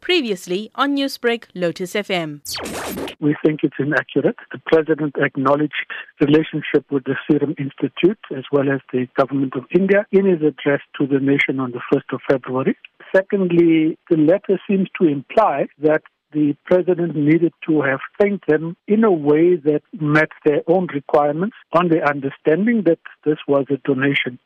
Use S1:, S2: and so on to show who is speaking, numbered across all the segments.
S1: Previously on Newsbreak, Lotus FM.
S2: We think it's inaccurate. The president acknowledged relationship with the Serum Institute as well as the government of India in his address to the nation on the 1st of February. Secondly, the letter seems to imply that the president needed to have thanked them in a way that met their own requirements on the understanding that this was a donation.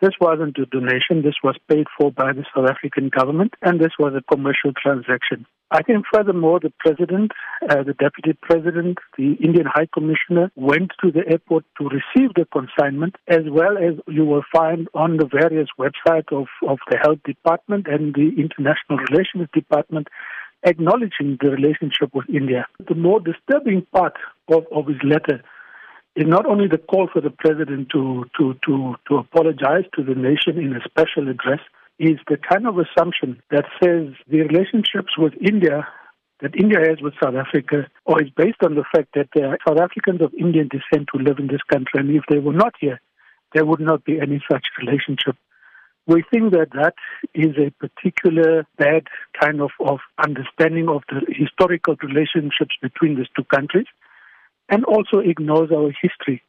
S2: This wasn't a donation. This was paid for by the South African government, and this was a commercial transaction. I think, furthermore, the president, uh, the deputy president, the Indian High Commissioner went to the airport to receive the consignment, as well as you will find on the various websites of, of the Health Department and the International Relations Department acknowledging the relationship with India. The more disturbing part of, of his letter is not only the call for the president to, to, to, to apologize to the nation in a special address, is the kind of assumption that says the relationships with India that India has with South Africa, or is based on the fact that there are South Africans of Indian descent who live in this country, and if they were not here, there would not be any such relationship. We think that that is a particular bad kind of, of understanding of the historical relationships between these two countries and also ignores our history.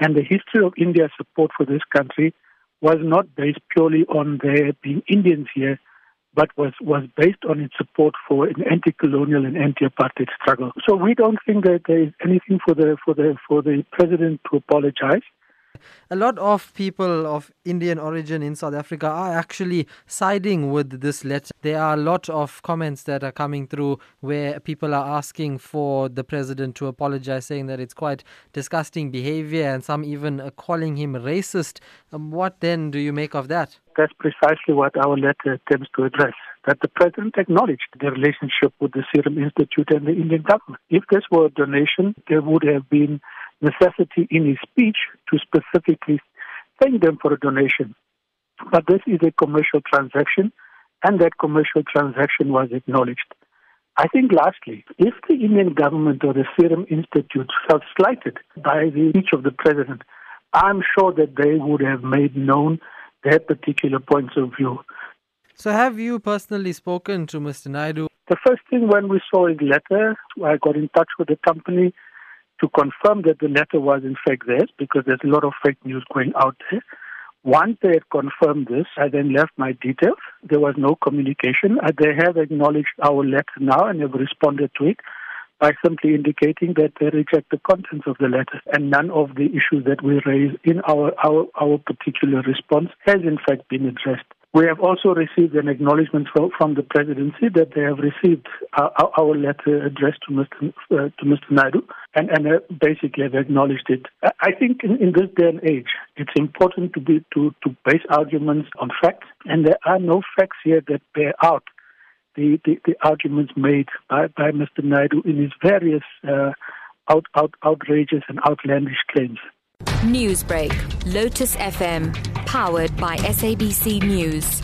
S2: And the history of India's support for this country was not based purely on there being Indians here, but was, was based on its support for an anti-colonial and anti-apartheid struggle. So we don't think that there is anything for the for the for the president to apologize.
S3: A lot of people of Indian origin in South Africa are actually siding with this letter. There are a lot of comments that are coming through where people are asking for the president to apologize, saying that it's quite disgusting behavior, and some even calling him racist. Um, what then do you make of that?
S2: That's precisely what our letter attempts to address that the president acknowledged the relationship with the Serum Institute and the Indian government. If this were a donation, there would have been necessity in his speech to specifically thank them for a donation. But this is a commercial transaction, and that commercial transaction was acknowledged. I think, lastly, if the Indian government or the Serum Institute felt slighted by the speech of the president, I'm sure that they would have made known their particular points of view.
S3: So, have you personally spoken to Mr. Naidoo?
S2: The first thing when we saw his letter, I got in touch with the company to confirm that the letter was in fact theirs because there's a lot of fake news going out there. Once they had confirmed this, I then left my details. There was no communication. Uh, they have acknowledged our letter now and have responded to it by simply indicating that they reject the contents of the letter and none of the issues that we raised in our, our, our particular response has in fact been addressed. We have also received an acknowledgement from, the presidency that they have received our, our letter addressed to Mr. Uh, to Mr. Naidoo and, and uh, basically have acknowledged it. I think in, in, this day and age, it's important to be to, to base arguments on facts, and there are no facts here that bear out the, the, the arguments made by, by Mr. Naidoo in his various uh, out, out, outrageous and outlandish claims.
S4: Newsbreak, Lotus FM, powered by SABC News.